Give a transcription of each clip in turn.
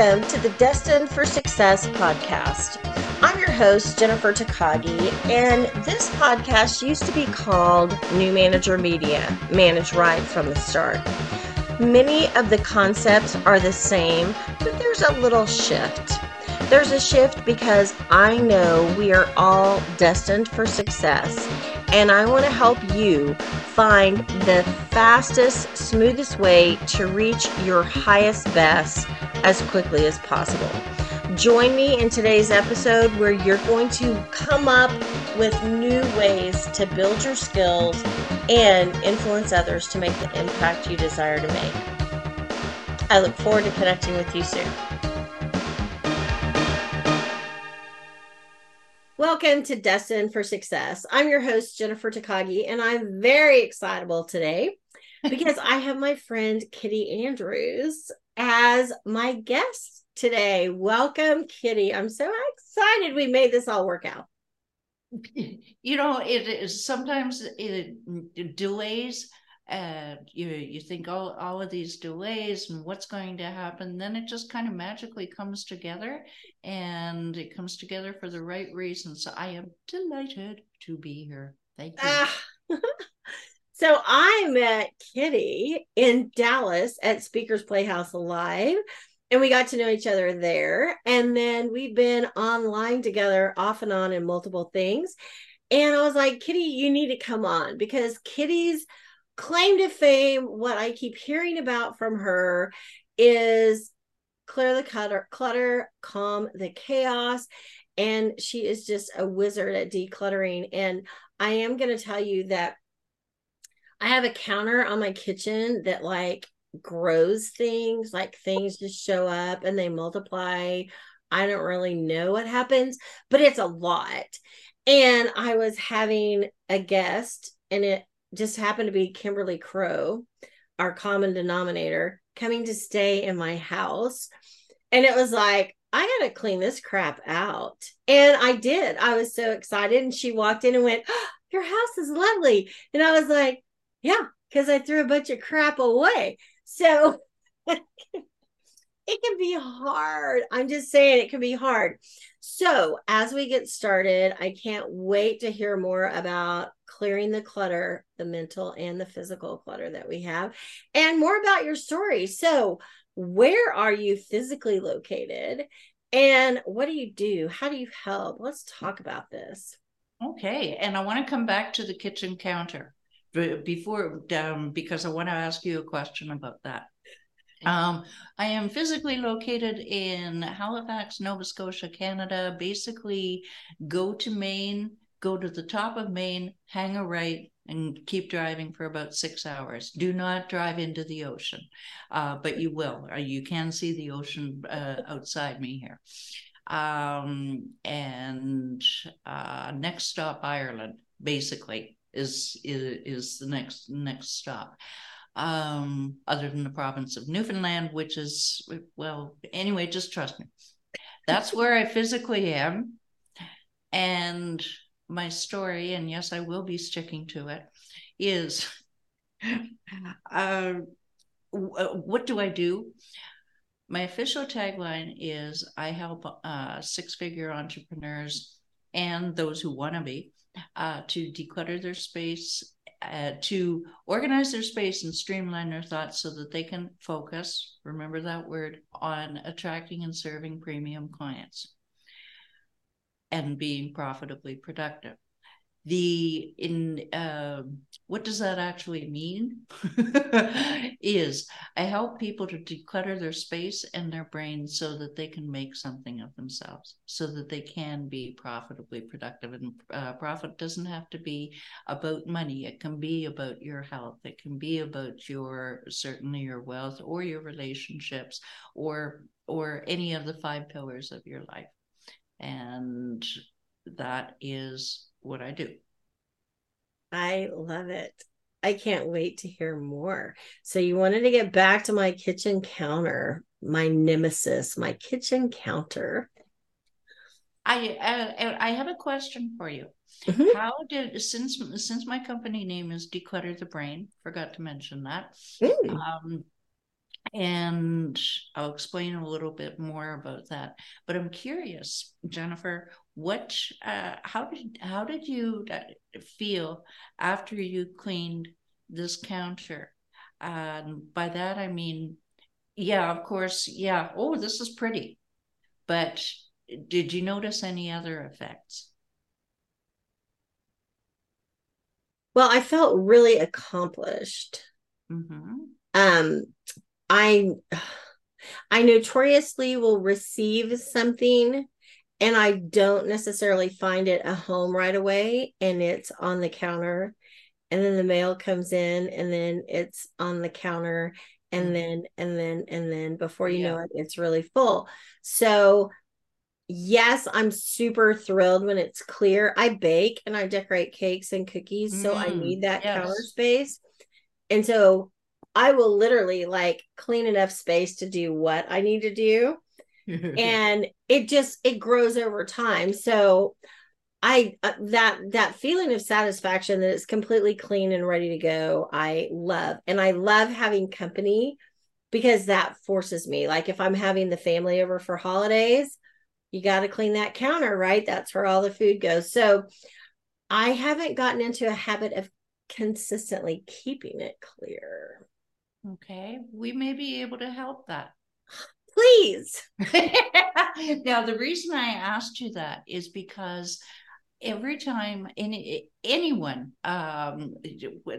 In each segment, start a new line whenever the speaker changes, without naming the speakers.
Welcome to the Destined for Success podcast. I'm your host, Jennifer Takagi, and this podcast used to be called New Manager Media Manage Right from the Start. Many of the concepts are the same, but there's a little shift. There's a shift because I know we are all destined for success, and I want to help you find the fastest, smoothest way to reach your highest best as quickly as possible. Join me in today's episode where you're going to come up with new ways to build your skills and influence others to make the impact you desire to make. I look forward to connecting with you soon. Welcome to Destined for Success. I'm your host, Jennifer Takagi, and I'm very excitable today because I have my friend Kitti Andrews as my guest today. Welcome, Kitti. I'm so excited we made this all work out.
You know, it is sometimes it delays and you you think all, all of these delays and what's going to happen then it just kind of magically comes together and it comes together for the right reasons so i am delighted to be here. Thank you. Ah.
so i met kitti in dallas at speakers playhouse live and we got to know each other there. And then we've been online together off and on in multiple things. And i was like kitti you need to come on because kitti's claim to fame, what I keep hearing about from her is clear the clutter, clutter, calm the chaos. And she is just a wizard at decluttering. And I am going to tell you that I have a counter on my kitchen that like grows things, like things just show up and they multiply. I don't really know what happens, but it's a lot. And I was having a guest and it just happened to be Kimberly Crow, our common denominator, coming to stay in my house. And it was like, I got to clean this crap out. And I did. I was so excited. And she walked in and went, oh, Your house is lovely. And I was like, Yeah, because I threw a bunch of crap away. So it can be hard. I'm just saying it can be hard. So, as we get started, I can't wait to hear more about clearing the clutter, the mental and the physical clutter that we have, and more about your story. So, where are you physically located? And what do you do? How do you help? Let's talk about this.
Okay. And I want to come back to the kitchen counter before, um, because I want to ask you a question about that. Um, I am physically located in Halifax, Nova Scotia, Canada. Basically, go to Maine, go to the top of Maine, hang a right, and keep driving for about six hours. Do not drive into the ocean, uh, but you will. Uh, you can see the ocean uh, outside me here. Um, and uh, next stop, Ireland, basically is is, is the next next stop um, other than the province of Newfoundland, which is, well, anyway, just trust me. That's where I physically am. And my story, and yes, I will be sticking to it, is uh, what do I do? My official tagline is I help uh, six figure entrepreneurs and those who want to be uh, to declutter their space uh, to organize their space and streamline their thoughts so that they can focus, remember that word, on attracting and serving premium clients and being profitably productive the in uh, what does that actually mean? Is i help people to declutter their space and their brain so that they can make something of themselves so that they can be profitably productive. And uh, profit doesn't have to be about money. It can be about your health. It can be about your certainly your wealth or your relationships or or any of the five pillars of your life. And that is what I do.
I love it. I can't wait to hear more. So, you wanted to get back to my kitchen counter, my nemesis, my kitchen counter.
I I, I have a question for you. Mm-hmm. How did since since my company name is Declutter the Brain, forgot to mention that. Mm. Um, and I'll explain a little bit more about that. But I'm curious, Jennifer, what, uh, how did how did you uh, feel after you cleaned this counter? And by that I mean, yeah, of course, yeah. Oh, this is pretty, but did you notice any other effects?
Well, I felt really accomplished. Mm-hmm. Um, I I notoriously will receive something and I don't necessarily find it a home right away and it's on the counter and then the mail comes in and then it's on the counter and mm-hmm. then and then and then before you yeah. know it it's really full. So yes, I'm super thrilled when it's clear. I bake and I decorate cakes and cookies, mm, so I mm, need that yes. counter space. And so I will literally like clean enough space to do what I need to do. and it just it grows over time. So I uh, that that feeling of satisfaction that it's completely clean and ready to go, I love. And I love having company because that forces me. Like if I'm having the family over for holidays, you got to clean that counter, right? That's where all the food goes. So I haven't gotten into a habit of consistently keeping it clear.
Okay, we may be able to help that.
Please.
now, the reason I asked you that is because every time any anyone um,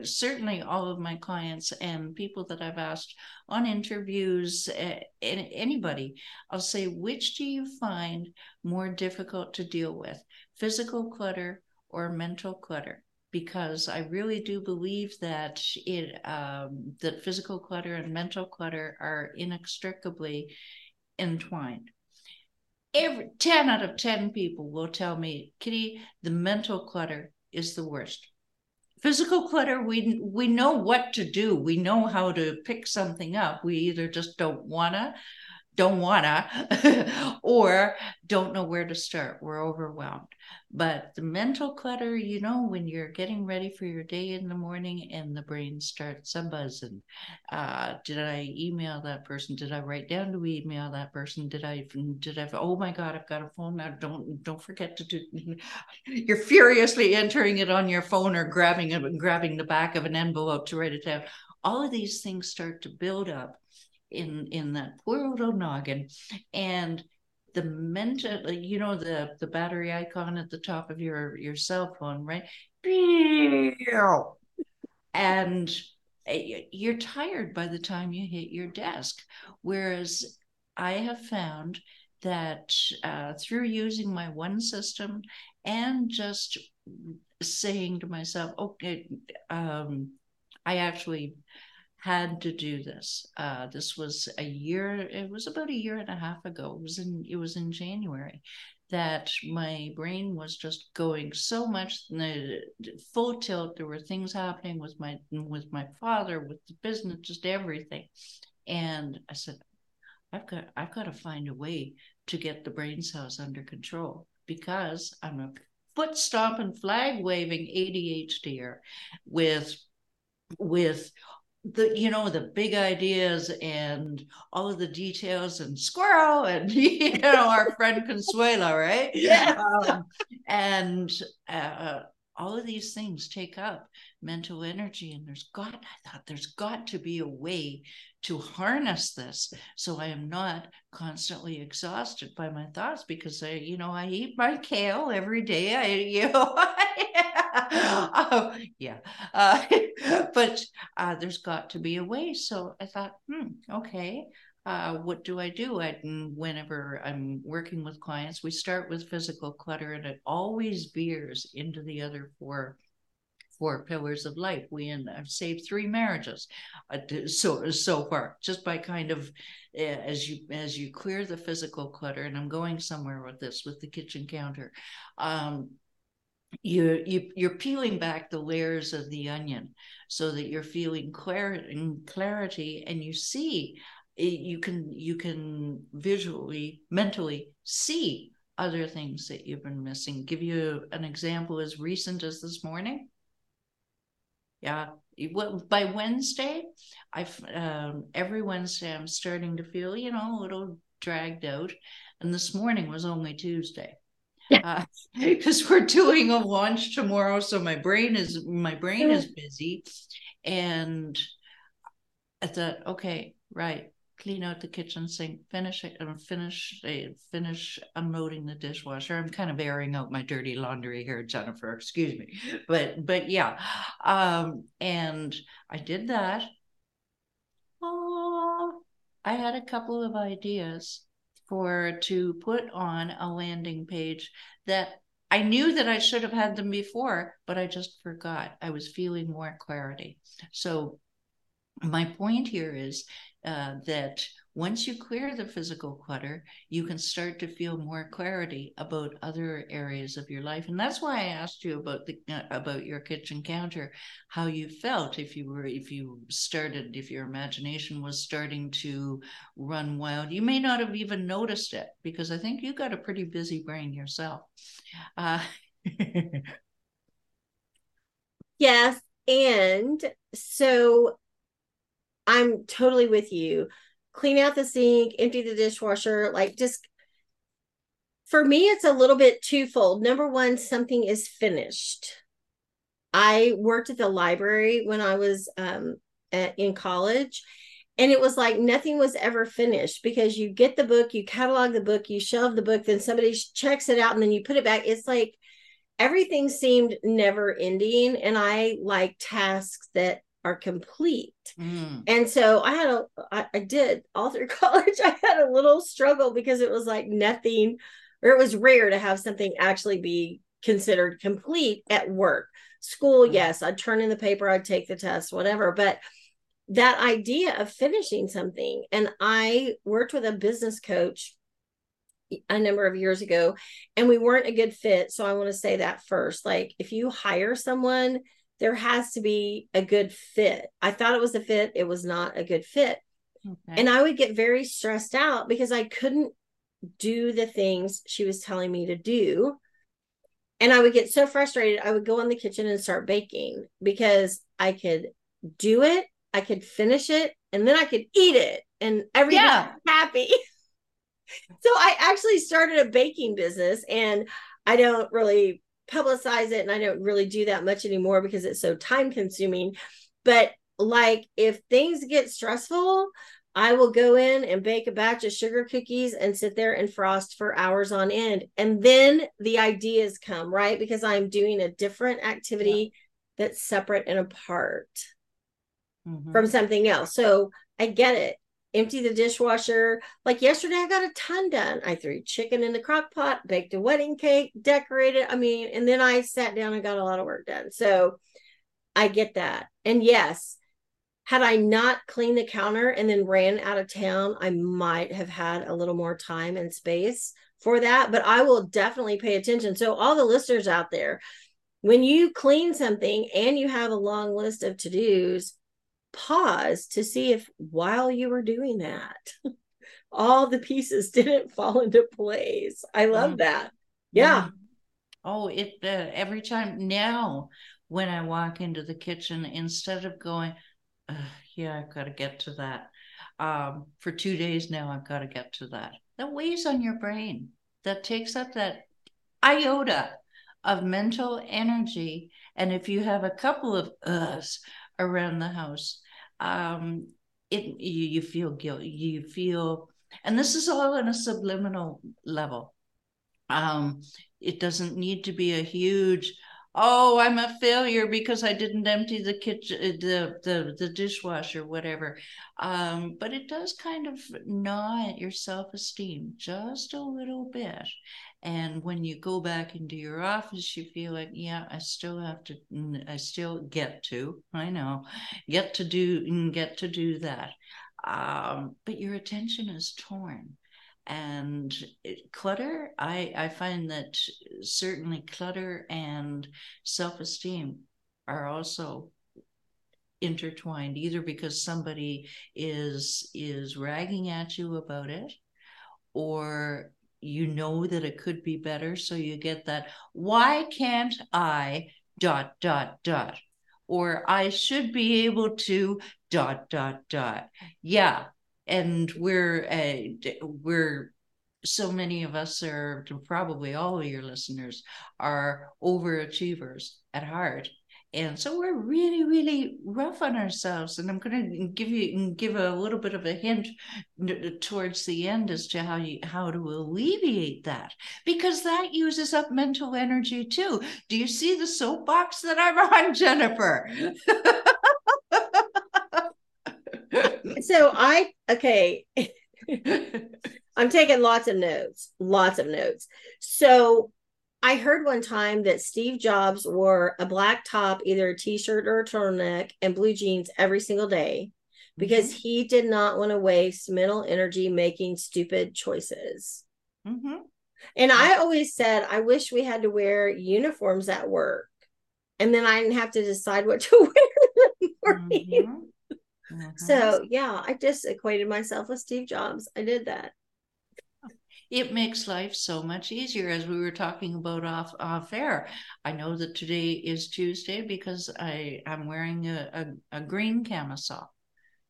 certainly all of my clients and people that i've asked on interviews uh, anybody i'll say which do you find more difficult to deal with physical clutter or mental clutter because I really do believe that it um, that physical clutter and mental clutter are inextricably entwined. Every ten out of ten people will tell me, Kitti, the mental clutter is the worst. Physical clutter, we we know what to do. We know how to pick something up. We either just don't wanna, don't wanna, or don't know where to start. We're overwhelmed. But the mental clutter, you know, when you're getting ready for your day in the morning and the brain starts a buzzing. Uh, did I email that person? Did I write down to email that person? Did I did I oh my god, I've got a phone now. Don't don't forget to do you're furiously entering it on your phone or grabbing it grabbing the back of an envelope to write it down. All of these things start to build up in in that poor little noggin. And the mental you know the the battery icon at the top of your your cell phone right? And eh, you're tired by the time you hit your desk. Whereas i have found that uh, through using my one system and just saying to myself okay um, i actually had to do this. Uh, this was a year. It was about a year and a half ago. It was in. It was in January that my brain was just going so much the full tilt. There were things happening with my with my father, with the business, just everything. And I said, I've got I've got to find a way to get the brain cells under control because I'm a foot stomping, flag waving ADHDer with with the you know the big ideas and all of the details and squirrel and you know our friend Consuela, right?
Yeah. Um,
and uh, all of these things take up mental energy, and there's got I thought there's got to be a way to harness this so I am not constantly exhausted by my thoughts because I you know I eat my kale every day. I you know. oh, yeah. Uh, but uh, there's got to be a way. So I thought, hmm, okay. Uh, what do I do? I, whenever I'm working with clients, we start with physical clutter, and it always veers into the other four four pillars of life. We I've saved three marriages, uh, so so far, just by kind of uh, as you as you clear the physical clutter. And I'm going somewhere with this with the kitchen counter. Um, you, you you're peeling back the layers of the onion so that you're feeling clarity clarity and you see eh, you can you can visually mentally see other things that you've been missing. Give you an example as recent as this morning. Yeah by Wednesday, I um, every Wednesday I'm starting to feel you know a little dragged out, and this morning was only Tuesday because uh, we're doing a launch tomorrow so my brain is my brain is busy. And i thought okay right clean out the kitchen sink finish it and finish finish unloading the dishwasher. I'm kind of airing out my dirty laundry here jennifer excuse me. But but yeah um and i did that. Oh i had a couple of ideas for to put on a landing page that I knew that I should have had them before, but I just forgot. I was feeling more clarity. So my point here is uh, that once you clear the physical clutter, you can start to feel more clarity about other areas of your life. And that's why I asked you about the uh, about your kitchen counter, how you felt if you were if you started if your imagination was starting to run wild. You may not have even noticed it because I think you got a pretty busy brain yourself. Uh,
yes, and so I'm totally with you clean out the sink, empty the dishwasher, like just for me, it's a little bit twofold. Number one, something is finished. I worked at the library when I was um, at, in college, and it was like nothing was ever finished because you get the book, you catalog the book, you shelve the book, then somebody checks it out, and then you put it back. It's like everything seemed never ending, and I like tasks that are complete. Mm. And so I had a, I, I did all through college, I had a little struggle because it was like nothing, or it was rare to have something actually be considered complete at work. School, mm. yes, I'd turn in the paper, I'd take the test, whatever. But that idea of finishing something, and I worked with a business coach a number of years ago, and we weren't a good fit. So I want to say that first. Like, if you hire someone, there has to be a good fit. I thought it was a fit, it was not a good fit. Okay. And I would get very stressed out because I couldn't do the things she was telling me to do. And I would get so frustrated, I would go in the kitchen and start baking because I could do it, I could finish it, and then I could eat it, and everyone yeah. happy. so I actually started a baking business, and I don't really publicize it and I don't really do that much anymore because it's so time consuming. But like if things get stressful, I will go in and bake a batch of sugar cookies and sit there and frost for hours on end. And then the ideas come, right? Because I'm doing a different activity yeah. that's separate and apart mm-hmm. from something else. So I get it empty the dishwasher. Like yesterday, I got a ton done. I threw chicken in the crock pot, baked a wedding cake, decorated. I mean, and then I sat down and got a lot of work done. So I get that. And yes, had I not cleaned the counter and then ran out of town, I might have had a little more time and space for that. But I will definitely pay attention. So, all the listeners out there, when you clean something and you have a long list of to dos, pause to see if while you were doing that, all the pieces didn't fall into place. I love mm. that. Yeah. Mm.
Oh, it uh, every time now when I walk into the kitchen, instead of going, yeah, I've got to get to that. Um, for two days now, I've got to get to that. That weighs on your brain. That takes up that iota of mental energy. And if you have a couple of us around the house, um, it you, you feel guilt. You feel, and this is all on a subliminal level. Um, it doesn't need to be a huge oh i'm a failure because i didn't empty the kitchen uh, the the, the dishwasher whatever um, but it does kind of gnaw at your self-esteem just a little bit and when you go back into your office you feel like yeah i still have to i still get to i know get to do get to do that. Um, but your attention is torn. And clutter i i find that certainly clutter and self-esteem are also intertwined either because somebody is is ragging at you about it or you know that it could be better so you get that why can't i dot dot dot or I should be able to dot dot dot. Yeah, and we're uh, we're so many of us are probably all of your listeners are overachievers at heart and so we're really really rough on ourselves. And i'm going to give you give a little bit of a hint towards the end as to how you how to alleviate that because that uses up mental energy too. Do you see the soapbox that i'm on jennifer?
So i okay. I'm taking lots of notes lots of notes. So I heard one time that Steve Jobs wore a black top, either a t-shirt or a turtleneck, and blue jeans every single day because mm-hmm. he did not want to waste mental energy making stupid choices. Mm-hmm. And I always said, I wish we had to wear uniforms at work, and then I didn't have to decide what to wear in the morning. Mm-hmm. mm-hmm. So yeah, I just equated myself with Steve Jobs. I did that
it makes life so much easier as we were talking about off off air. I know that today is tuesday because i i'm wearing a, a, a green camisole.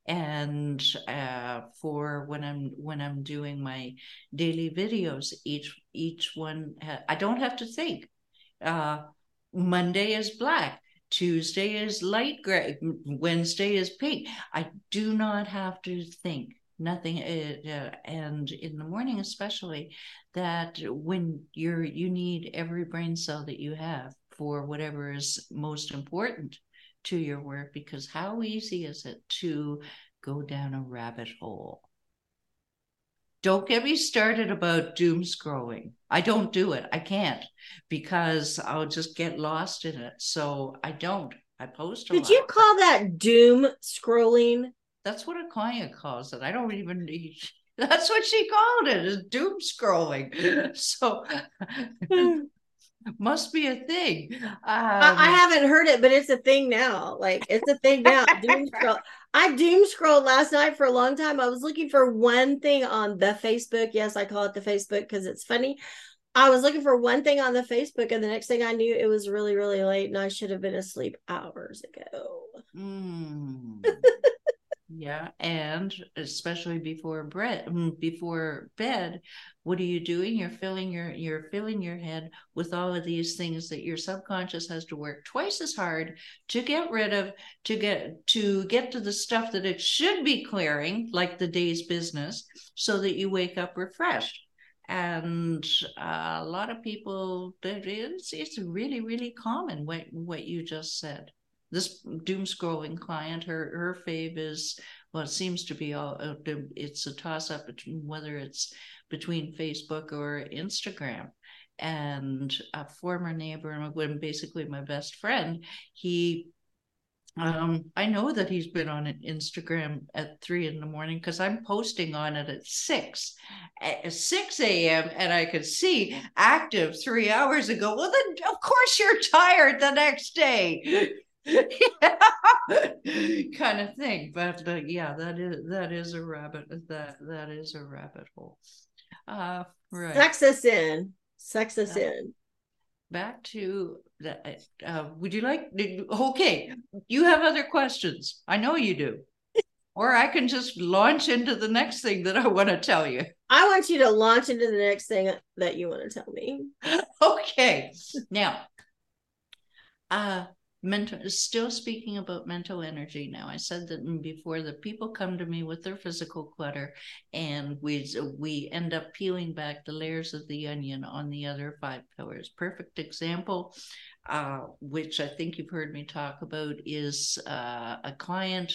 And uh, for when i'm when i'm doing my daily videos each each one ha- i don't have to think. Uh, monday is black tuesday is light gray wednesday is pink. I do not have to think nothing uh, and in the morning especially that when you're you need every brain cell that you have for whatever is most important to your work because how easy is it to go down a rabbit hole don't get me started about doom scrolling. I don't do it. I can't because I'll just get lost in it. So I don't. I post.
Did lot. you call that doom scrolling?
That's what a client calls it. I don't even need. That's what she called it is doom scrolling. So must be a thing. Um,
I, I, haven't heard it, but it's a thing now. Like it's a thing now. doom scroll. I doom scrolled last night for a long time. I was looking for one thing on the Facebook. Yes, I call it the Facebook because it's funny. I was looking for one thing on the Facebook, and the next thing I knew, it was really, really late, and I should have been asleep hours ago. Mm.
Yeah, and especially before bread, mm, before bed, what are you doing? You're filling your you're filling your head with all of these things that your subconscious has to work twice as hard to get rid of, to get to get to the stuff that it should be clearing, like the day's business, so that you wake up refreshed. And uh, a lot of people, it's it's really really common what what you just said this doom scrolling client, her her fave is well, it seems to be all uh, it's a toss up between whether it's between Facebook or Instagram. And a former neighbor, and basically my best friend, he um, I know that he's been on Instagram at three in the morning because I'm posting on it at six, at 6 a.m. and I could see active three hours ago. Well, then of course you're tired the next day. kind of thing. But uh, yeah, that is that is a rabbit that that is a rabbit hole. Uh, right.
Sex us in. Sex us uh, in.
Back to the. Uh, would you like? Okay, you have other questions. I know you do. or I can just launch into the next thing that I want to tell you.
I want you to launch into the next thing that you want to tell me.
okay. Now, uh, mental still speaking about mental energy now. I said that before that people come to me with their physical clutter and we we end up peeling back the layers of the onion on the other five pillars. Perfect example uh, which i think you've heard me talk about is uh, a client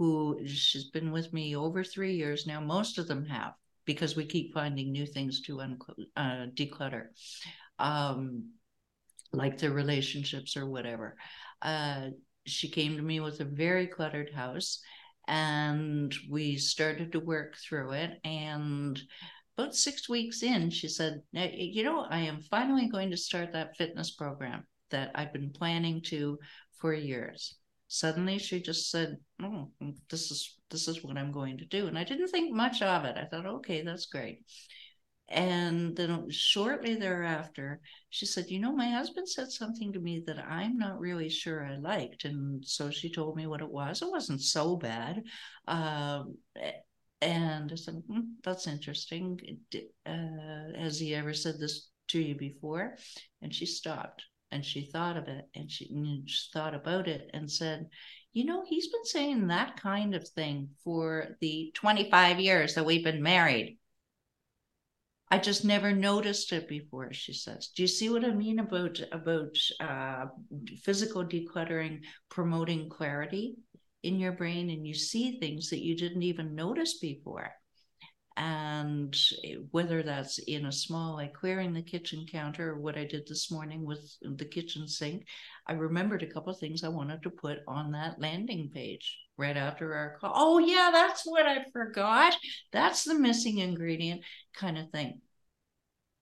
who she's been with me over three years now. Most of them have because we keep finding new things to un- uh, declutter. Um, like their relationships or whatever. Uh, she came to me with a very cluttered house and we started to work through it. And about six weeks in, she said, You know, I am finally going to start that fitness program that I've been planning to for years. Suddenly she just said, Oh, this is this is what I'm going to do. And I didn't think much of it. I thought, okay, that's great. And then shortly thereafter, she said, You know, my husband said something to me that I'm not really sure I liked. And so she told me what it was. It wasn't so bad. Um, and I said, hmm, That's interesting. Uh, has he ever said this to you before? And she stopped and she thought of it and she, and she thought about it and said, you know, he's been saying that kind of thing for the 25 years that we've been married. I just never noticed it before, she says. Do you see what I mean about about uh, physical decluttering promoting clarity in your brain and you see things that you didn't even notice before? And whether that's in a small, like clearing the kitchen counter, or what I did this morning with the kitchen sink, I remembered a couple of things I wanted to put on that landing page right after our call. Oh, yeah, that's what I forgot. That's the missing ingredient kind of thing.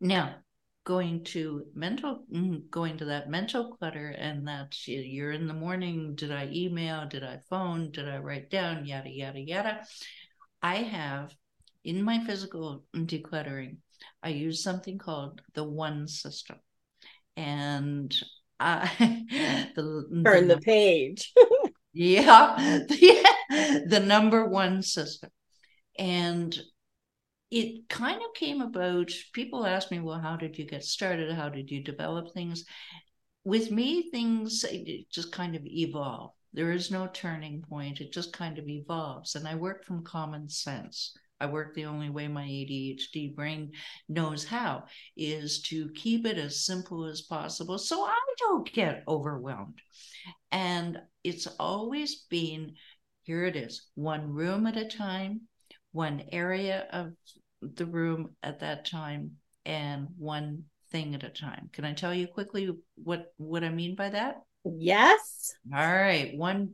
Now, going to mental, mm, going to that mental clutter and that you're in the morning, did I email, did I phone, did I write down, yada, yada, yada. I have in my physical decluttering, I use something called the one system. And I
the, turn the, the page.
yeah, yeah, the number one system. And it kind of came about. People ask me, well, how did you get started? How did you develop things? With me, things just kind of evolve. There is no turning point. It just kind of evolves. And I work from common sense. I work the only way my ADHD brain knows how is to keep it as simple as possible so I don't get overwhelmed. And it's always been here it is one room at a time, one area of the room at that time, and one thing at a time. Can I tell you quickly what what I mean by that?
Yes.
All right, one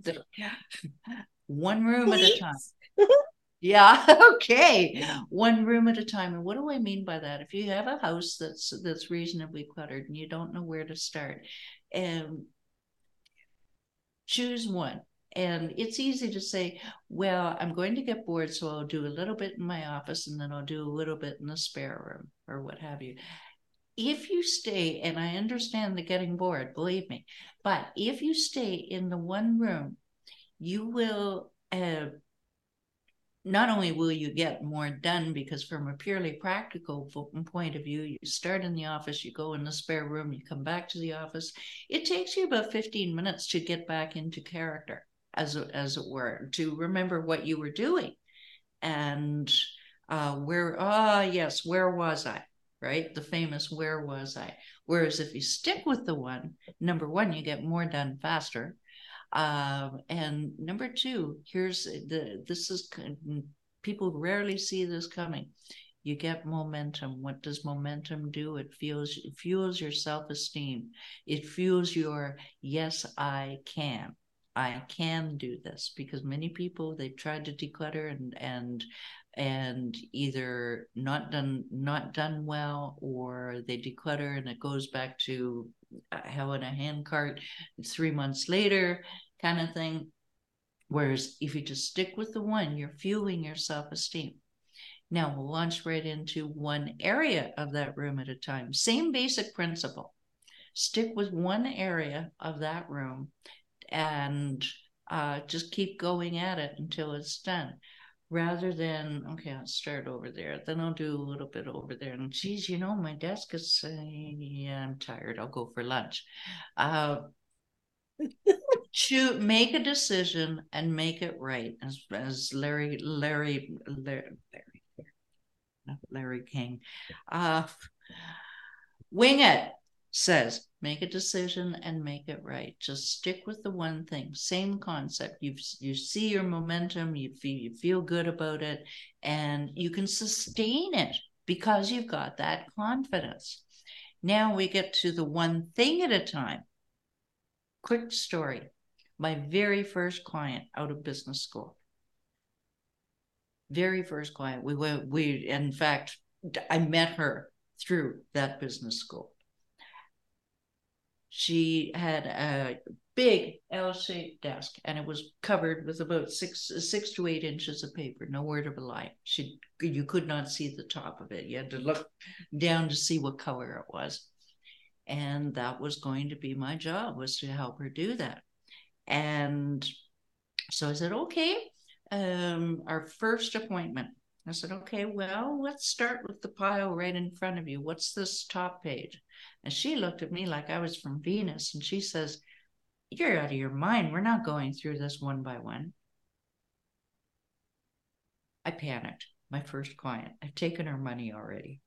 one room Please. at a time. Yeah. Okay. One room at a time. And what do I mean by that? If you have a house that's that's reasonably cluttered and you don't know where to start, and um, choose one. And it's easy to say, well, I'm going to get bored, so I'll do a little bit in my office and then I'll do a little bit in the spare room or what have you. If you stay, and I understand the getting bored, believe me, but if you stay in the one room, you will uh, not only will you get more done because from a purely practical point of view you start in the office you go in the spare room you come back to the office. It takes you about 15 minutes to get back into character as as it were to remember what you were doing. And uh where ah yes where was i right? The famous where was i. Whereas if you stick with the one number one you get more done faster um, and number two, here's the this is people rarely see this coming. You get momentum. What does momentum do? It fuels it fuels your self-esteem. It fuels your yes, I can. I can do this because many people they've tried to declutter and and and either not done not done well or they declutter and it goes back to uh, having a handcart three months later kind of thing. Whereas if you just stick with the one, you're fueling your self esteem. Now we'll launch right into one area of that room at a time. Same basic principle. Stick with one area of that room and uh, just keep going at it until it's done rather than okay i'll start over there then i'll do a little bit over there and geez you know my desk is saying yeah i'm tired i'll go for lunch uh, to make a decision and make it right, as as Larry Larry Larry Larry, King, uh, Winget says make a decision and make it right. Just stick with the one thing same concept. You you see your momentum you feel, you feel good about it and you can sustain it because you've got that confidence. Now we get to the one thing at a time. Quick story my very first client out of business school. Very first client. We went, we, in fact, I met her through that business school. She had a big L-shaped desk, and it was covered with about six six to eight inches of paper. No word of a lie. She you could not see the top of it. You had to look down to see what color it was, and that was going to be my job was to help her do that. And so I said, okay. Um, our first appointment. I said, okay, well, let's start with the pile right in front of you. What's this top page? And she looked at me like I was from Venus, and she says you're out of your mind. We're not going through this one by one. I panicked. My first client. I've taken her money already.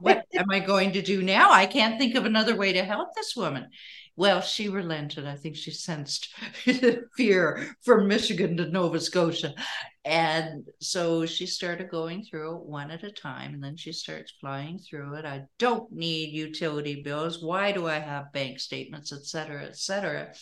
What am I going to do now? I can't think of another way to help this woman. Well, she relented. I think she sensed fear from Michigan to Nova Scotia. And so she started going through it one at a time, and then she starts flying through it. I don't need utility bills. Why do I have bank statements, et cetera, et cetera?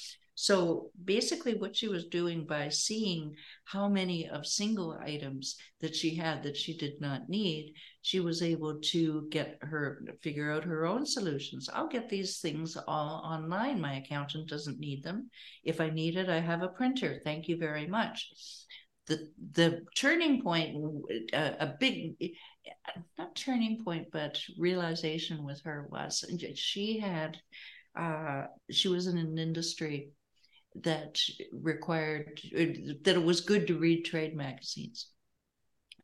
So basically, what she was doing by seeing how many of single items that she had that she did not need, she was able to get her figure out her own solutions. I'll get these things all online. My accountant doesn't need them. If I need it, I have a printer. Thank you very much. The, the turning point, a, a big, not turning point, but realization with her was she had, uh, she was in an industry that required that it was good to read trade magazines.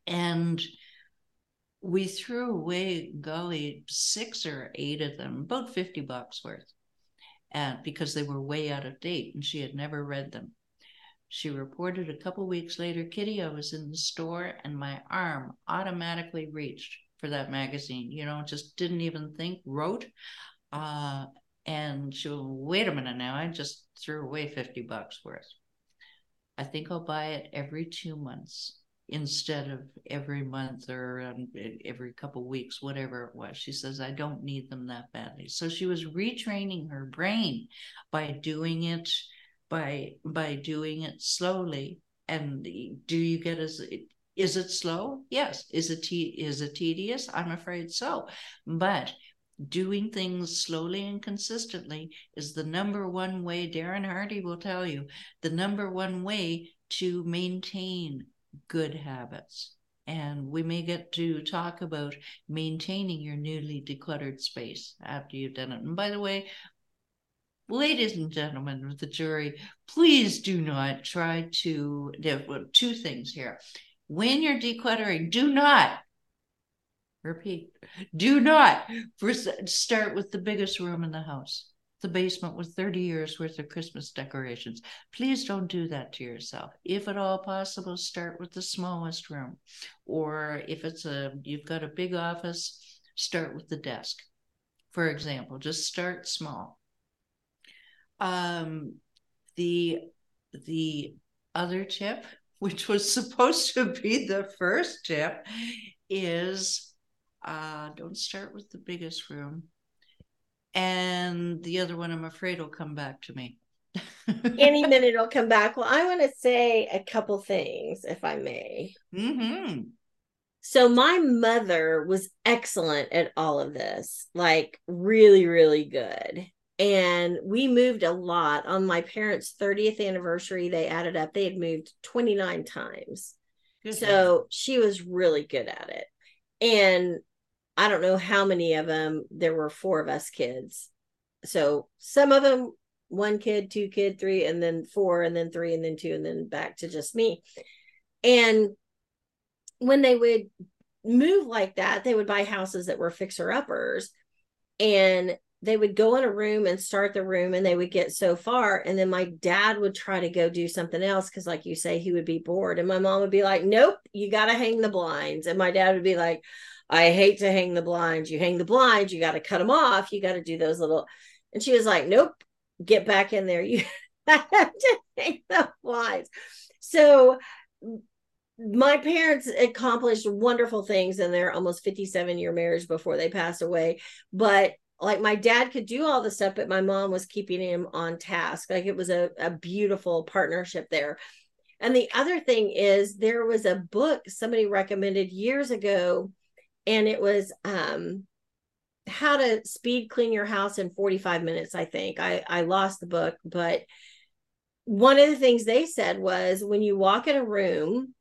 And we threw away golly six or eight of them about 50 bucks worth and because they were way out of date and she had never read them. She reported a couple weeks later kitti i was in the store and my arm automatically reached for that magazine. You know just didn't even think rote uh, and she will wait a minute now. I just threw away 50 bucks worth. I think I'll buy it every two months instead of every month or um, every couple weeks, whatever it was. She says, I don't need them that badly. So she was retraining her brain by doing it by by doing it slowly. And do you get as is it slow? Yes. Is it te- is it tedious? I'm afraid so. But doing things slowly and consistently is the number one way, Darren Hardy will tell you, the number one way to maintain good habits. And we may get to talk about maintaining your newly decluttered space after you've done it. And by the way, ladies and gentlemen of the jury, please do not try to, there two things here. When you're decluttering, do not repeat. Do not first start with the biggest room in the house. The basement with 30 years worth of christmas decorations. Please don't do that to yourself. If at all possible start with the smallest room. Or if it's a you've got a big office start with the desk. For example just start small. Um the the other tip which was supposed to be the first tip is uh, don't start with the biggest room. And the other one, I'm afraid, will come back to me.
Any minute it'll come back. Well, I want to say a couple things, if I may.
Mm-hmm.
So, my mother was excellent at all of this, like really, really good. And we moved a lot. On my parents' 30th anniversary, they added up, they had moved 29 times. Good so, she was really good at it. And I don't know how many of them. There were four of us kids. So some of them, one kid, two kid, three, and then four, and then three, and then two, and then back to just me. And when they would move like that, they would buy houses that were fixer uppers. And they would go in a room and start the room and they would get so far and then my dad would try to go do something else because like you say he would be bored and my mom would be like nope you got to hang the blinds and my dad would be like I hate to hang the blinds. You hang the blinds, you got to cut them off. You got to do those little. And she was like, nope, get back in there. You have to hang the blinds. So my parents accomplished wonderful things in their almost 57 year marriage before they passed away. But like my dad could do all the stuff, but my mom was keeping him on task. Like it was a, a beautiful partnership there. And the other thing is, there was a book somebody recommended years ago and it was um how to speed clean your house in 45 minutes i think. I i lost the book but one of the things they said was when you walk in a room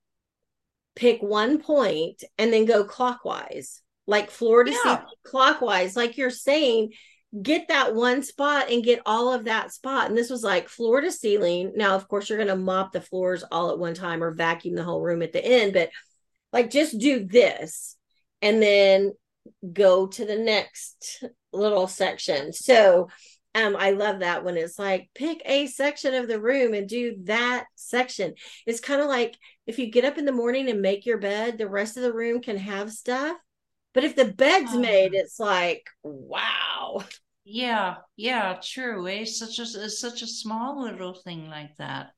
pick one point and then go clockwise like floor to yeah. clockwise like you're saying get that one spot and get all of that spot. And this was like floor to ceiling. Now of course you're going to mop the floors all at one time or vacuum the whole room at the end but like just do this and then go to the next little section. So um, I love that when it's like pick a section of the room and do that section. It's kind of like if you get up in the morning and make your bed, the rest of the room can have stuff. But if the bed's oh. made, it's like, wow.
Yeah, yeah, true. Eh? Such a it's such a small little thing like that,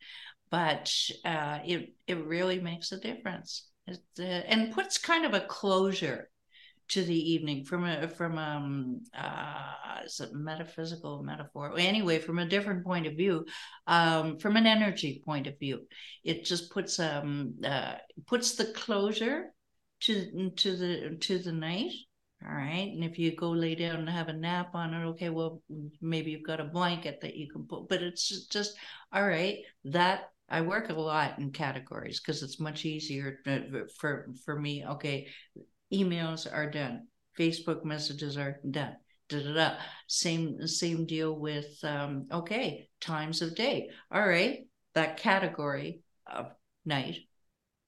but uh, it it really makes a difference. Uh, and puts kind of a closure to the evening from a from um uh metaphysical metaphor anyway from a different point of view um from an energy point of view. It just puts um uh puts the closure to to the to the night all right? And if you go lay down and have a nap on it okay well maybe you've got a blanket that you can put but it's just all right that I work a lot in categories because it's much easier for for me. Okay, emails are done facebook messages are done da, da, da. same same deal with um, okay times of day all right that category of night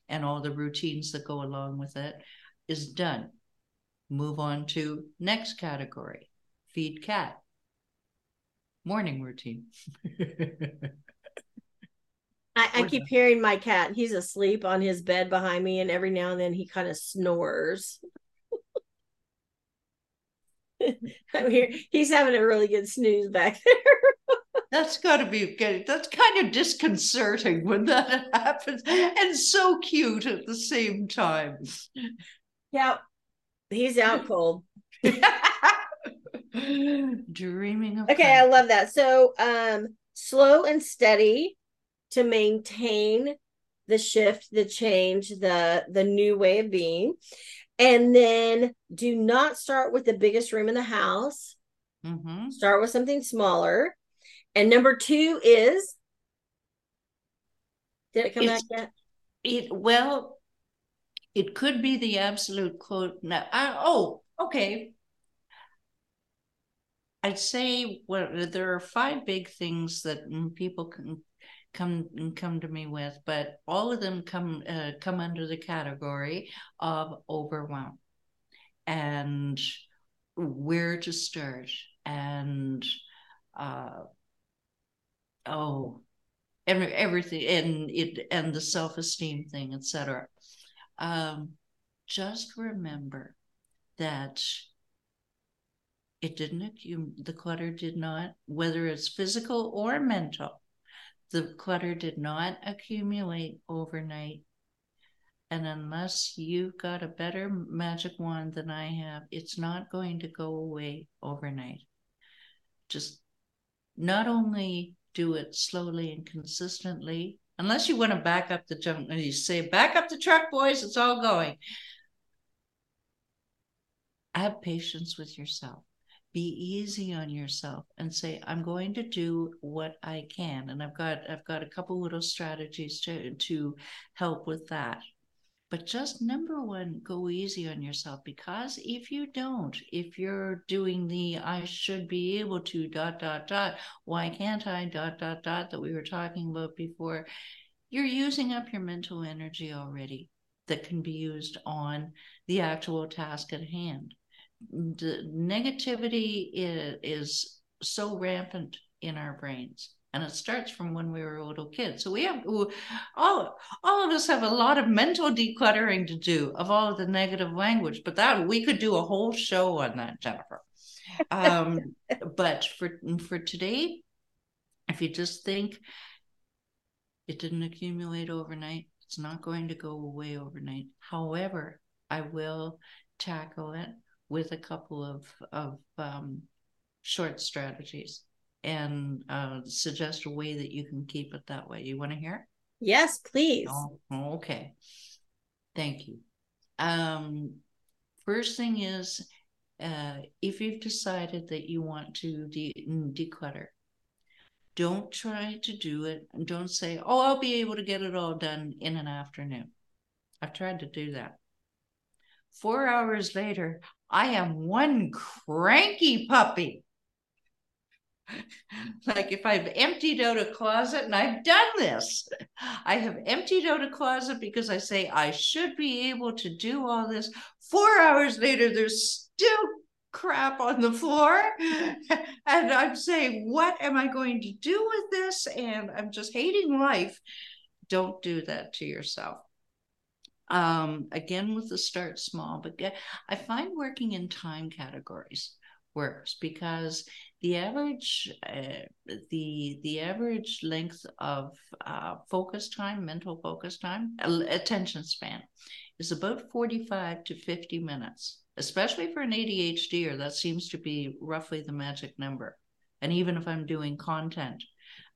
and all the routines that go along with it is done move on to next category feed cat morning routine
I, I keep hearing my cat. He's asleep on his bed behind me, and every now and then he kind of snores. I'm here. He's having a really good snooze back there.
that's got to be good. That's kind of disconcerting when that happens, and so cute at the same time.
Yeah, he's out cold.
Dreaming of.
Okay, I love that. So, um, slow and steady to maintain the shift the change the the new way of being. And then do not start with the biggest room in the house. Mm-hmm. start with something smaller. And number two is did it come it's, back yet?
it well it could be the absolute quote now I, oh okay. I'd say well, there are five big things that people can come come to me with, but all of them come uh, come under the category of overwhelm. And where to start? And uh, oh every, everything and it and the self-esteem thing etc um, just remember that it didn't accumulate the clutter did not whether it's physical or mental the clutter did not accumulate overnight. And unless you've got a better magic wand than I have, it's not going to go away overnight. Just not only do it slowly and consistently, unless you want to back up the junk, you say, back up the truck, boys, it's all going. Have patience with yourself be easy on yourself and say i'm going to do what i can and i've got i've got a couple little strategies to to help with that. But just number one go easy on yourself because if you don't if you're doing the i should be able to dot dot dot why can't i? dot dot dot that we were talking about before you're using up your mental energy already that can be used on the actual task at hand the negativity is, is so rampant in our brains. And it starts from when we were little kids. So we have all all of us have a lot of mental decluttering to do of all of the negative language but that we could do a whole show on that jennifer. Um, but for for today if you just think it didn't accumulate overnight it's not going to go away overnight. However i will tackle it with a couple of of um, short strategies and uh, suggest a way that you can keep it that way. You want to hear?
Yes, please.
Oh, okay. Thank you. Um, first thing is uh, if you've decided that you want to de- declutter, don't try to do it and don't say, oh, I'll be able to get it all done in an afternoon. I've tried to do that. Four hours later, I am one cranky puppy. like if I've emptied out a closet, and I've done this, I have emptied out a closet because I say I should be able to do all this. Four hours later, there's still crap on the floor. and I'm saying, what am I going to do with this? And I'm just hating life. Don't do that to yourself. Um, again, with the start small, but get, I find working in time categories works because the average uh, the the average length of uh, focus time mental focus time attention span is about 45 to 50 minutes especially for an adhd or that seems to be roughly the magic number. And even if i'm doing content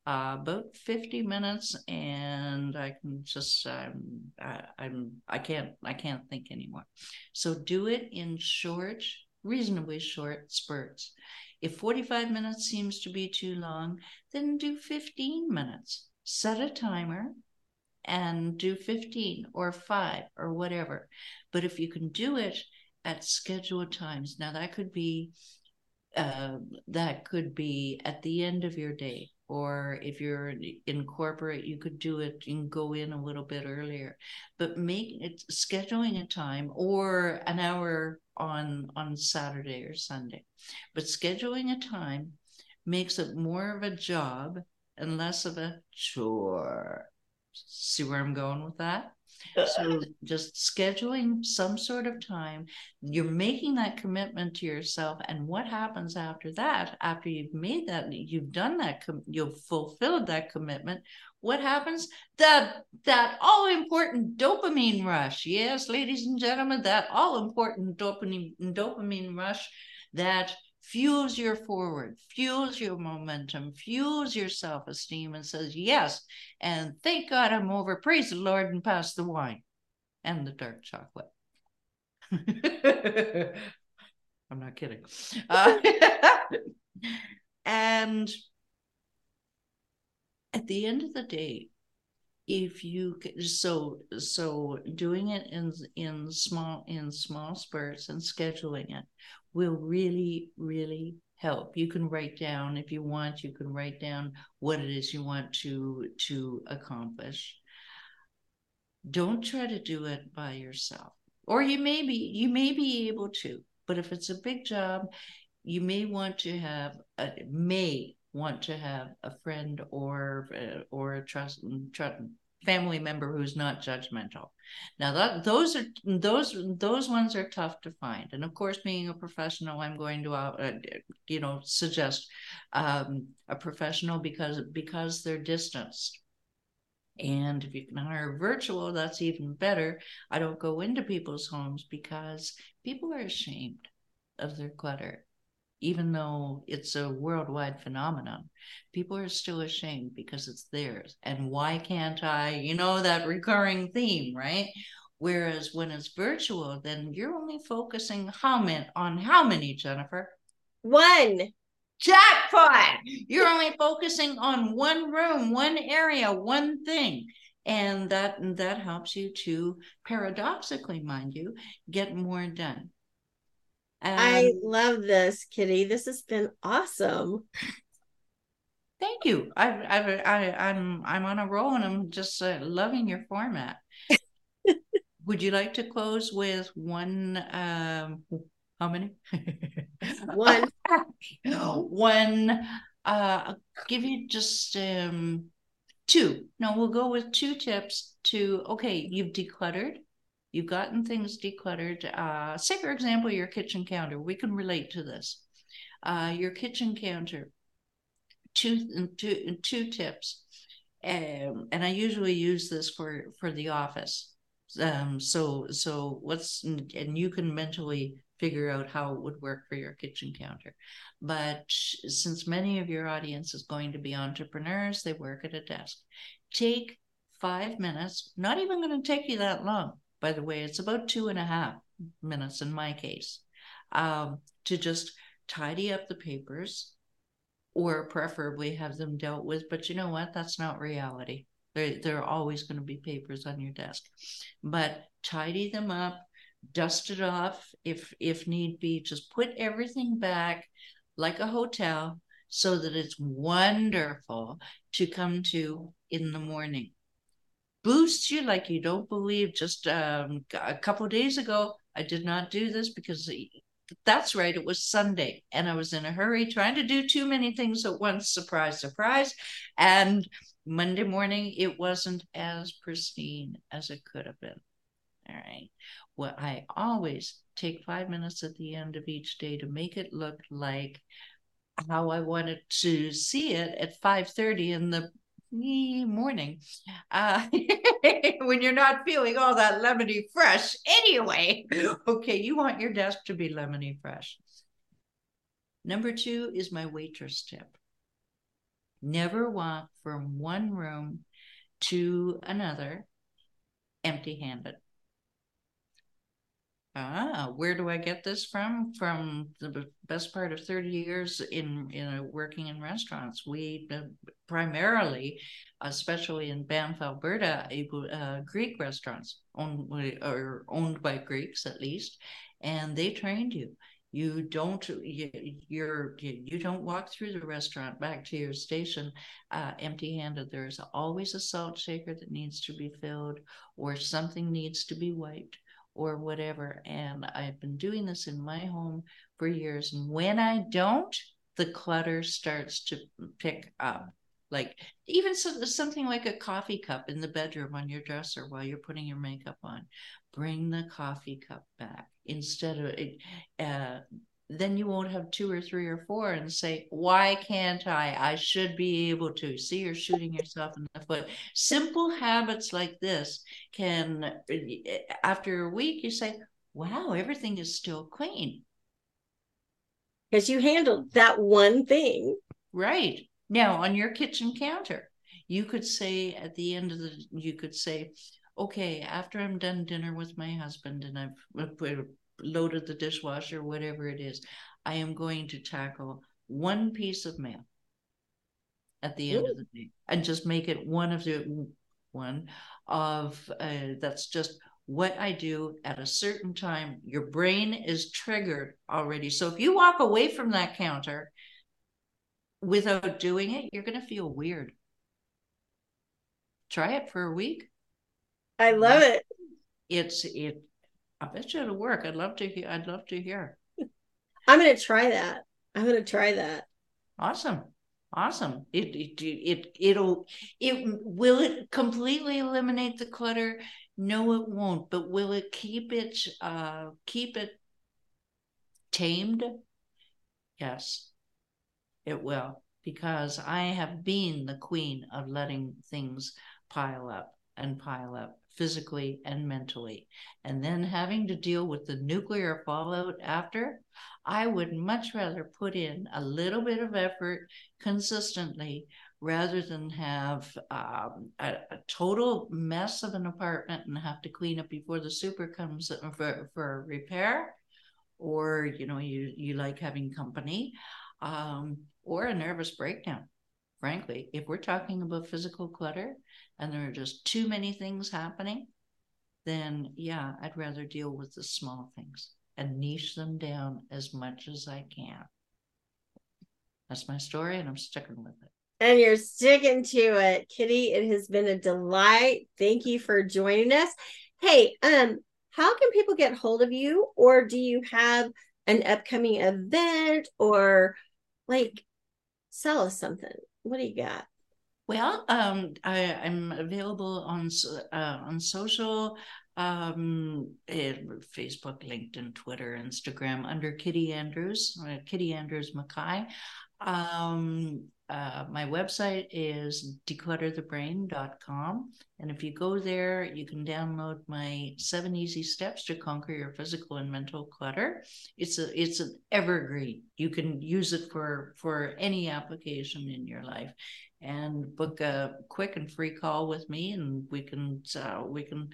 uh, about 50 minutes and i can just um, I, i'm i can't i can't think anymore. So do it in short reasonably short spurts. If 45 minutes seems to be too long then do 15 minutes. Set a timer and do 15 or 5 or whatever. But if you can do it at scheduled times now that could be uh, that could be at the end of your day or if you're in corporate you could do it and go in a little bit earlier. But make it scheduling a time or an hour on on saturday or sunday. But scheduling a time makes it more of a job and less of a chore. See where i'm going with that so just scheduling some sort of time, you're making that commitment to yourself. And what happens after that, after you've made that, you've done that, you've fulfilled that commitment, what happens? That that all important dopamine rush. Yes, ladies and gentlemen, that all important dopamine dopamine rush that fuels your forward, fuels your momentum, fuels your self esteem, and says, Yes. And thank God I'm over. Praise the Lord and pass the wine and the dark chocolate. I'm not kidding. Uh, and at the end of the day, if you so so doing it in in small in small spurts and scheduling it will really, really help. You can write down if you want, you can write down what it is you want to to accomplish. Don't try to do it by yourself. Or you may be you may be able to, but if it's a big job, you may want to have a may want to have a friend or uh, or a trust, trust family member who's not judgmental. Now that those are those those ones are tough to find, and of course, being a professional, I'm going to uh, you know suggest um, a professional because because they're distanced. And if you can hire virtual, that's even better. I don't go into people's homes because people are ashamed of their clutter even though it's a worldwide phenomenon, people are still ashamed because it's theirs. And why can't I? You know, that recurring theme, right? Whereas when it's virtual, then you're only focusing how many on how many, Jennifer?
One.
Jackpot! You're only focusing on one room, one area, one thing. And that that helps you to paradoxically, mind you, get more done.
I love this, Kitti. This has been awesome.
Thank you. I've, I've, I, I'm, I'm on a roll, and I'm just uh, loving your format. Would you like to close with one? Um, how many?
one.
one. Uh, I'll give you just um, two. No, we'll go with two tips to. Okay, you've decluttered You've gotten things decluttered. Uh, say, for example, your kitchen counter. We can relate to this. Uh, your kitchen counter. Two, two, two tips. Um, and I usually use this for for the office. Um, so so what's and you can mentally figure out how it would work for your kitchen counter. But since many of your audience is going to be entrepreneurs, they work at a desk. Take five minutes, not even going to take you that long by the way. It's about two and a half minutes in my case. um, to just tidy up the papers or preferably have them dealt with. But you know what? That's not reality. There, there are always going to be papers on your desk, but tidy them up, dust it off if if need be. Just put everything back like a hotel so that it's wonderful to come to in the morning. Boosts you like you don't believe. Just um, a couple days ago, I did not do this because that's right, it was Sunday and I was in a hurry trying to do too many things at once. Surprise, surprise. And Monday morning, it wasn't as pristine as it could have been. All right. Well, I always take five minutes at the end of each day to make it look like how I wanted to see it at 5:30 in the morning uh, when you're not feeling all that lemony fresh anyway. Okay, you want your desk to be lemony fresh. Number two is my waitress tip. Never walk from one room to another empty handed. Ah, where do I get this from? From the best part of 30 years in, in working in restaurants. We uh, primarily, especially in Banff, Alberta, uh, Greek restaurants owned or owned by Greeks at least, and they trained you. You don't you, you're you don't walk through the restaurant back to your station uh, empty-handed. There's always a salt shaker that needs to be filled, or something needs to be wiped or whatever. And I've been doing this in my home for years. And when I don't, the clutter starts to pick up. Like even so, something like a coffee cup in the bedroom on your dresser while you're putting your makeup on. Bring the coffee cup back instead of uh, then you won't have two or three or four and say, Why can't I? I should be able to. See, you're shooting yourself in the foot. Simple habits like this can, eh, after a week, you say, Wow, everything is still clean.
Because you handled that one thing.
Right. Now, on your kitchen counter, you could say at the end of the, you could say, okay, after I'm done dinner with my husband and I've uh, loaded the dishwasher, whatever it is, I am going to tackle one piece of mail at the end Ooh. of the day and just make it one of the one of uh, that's just what I do at a certain time. Your brain is triggered already. So if you walk away from that counter without doing it, you're going to feel weird. Try it for a week.
I love it.
It's it I bet you it'll work. I'd love to hear. I'd love to hear.
I'm going to try that. I'm going to try that.
Awesome. Awesome. It, it it it'll it will it completely eliminate the clutter? No, it won't. But will it keep it uh keep it tamed? Yes, it will. Because I have been the queen of letting things pile up and pile up physically and mentally. And then having to deal with the nuclear fallout after, I would much rather put in a little bit of effort consistently rather than have um, a, a, total mess of an apartment and have to clean up before the super comes for, for repair or you know you you like having company um, or a nervous breakdown frankly if we're talking about physical clutter and there are just too many things happening, then yeah, I'd rather deal with the small things and niche them down as much as I can. That's my story, and I'm sticking with it.
And you're sticking to it, Kitti. It has been a delight. Thank you for joining us. Hey, um, how can people get hold of you, or do you have an upcoming event, or like sell us something? What do you got?
Well, um, I, am available on uh, on social, um, eh, Facebook, LinkedIn, Twitter, Instagram under Kitti Andrews, uh, Kitti Andrews Mackay. Um, uh, my website is declutterthebrain.com. And if you go there, you can download my seven easy steps to conquer your physical and mental clutter. It's a it's an evergreen. You can use it for for any application in your life and book a quick and free call with me and we can uh, we can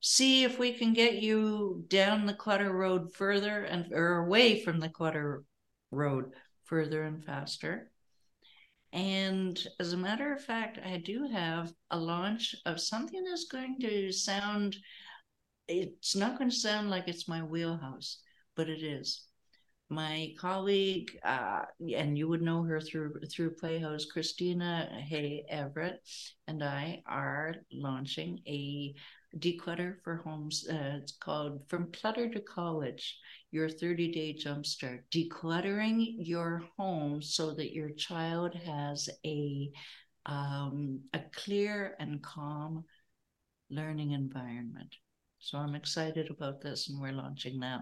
see if we can get you down the clutter road further and or away from the clutter road further and faster. And as a matter of fact, I do have a launch of something that's going to sound, it's not going to sound like it's my wheelhouse, but it is. My colleague, uh, and you would know her through through Playhouse, Christina Hay Everett, and I are launching a declutter for homes. Uh, it's called From Clutter to College Your 30 Day Jumpstart. Decluttering your home so that your child has a, um, a clear and calm learning environment. So I'm excited about this, and we're launching that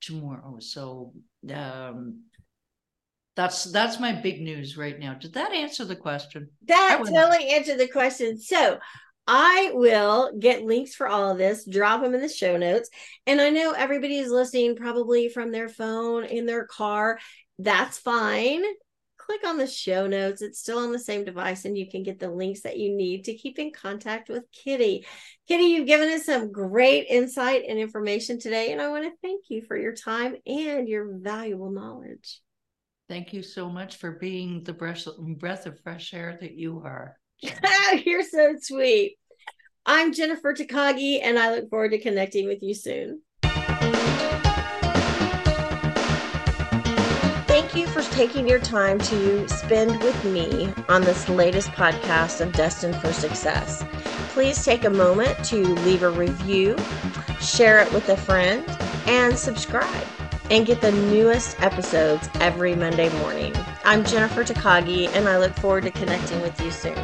tomorrow. So um, that's that's my big news right now. Did that answer the question?
That totally answered the question. So I will get links for all of this, drop them in the show notes. And I know everybody is listening probably from their phone in their car. That's fine. Click on the show notes. It's still on the same device, and you can get the links that you need to keep in contact with Kitti. Kitti, you've given us some great insight and information today, and I want to thank you for your time and your valuable knowledge.
Thank you so much for being the breath, of fresh air that you are.
You're so sweet. I'm Jennifer Takagi, and I look forward to connecting with you soon. Thank you for taking your time to spend with me on this latest podcast of Destined for Success. Please take a moment to leave a review, share it with a friend, and subscribe and get the newest episodes every Monday morning. I'm Jennifer Takagi, and I look forward to connecting with you soon.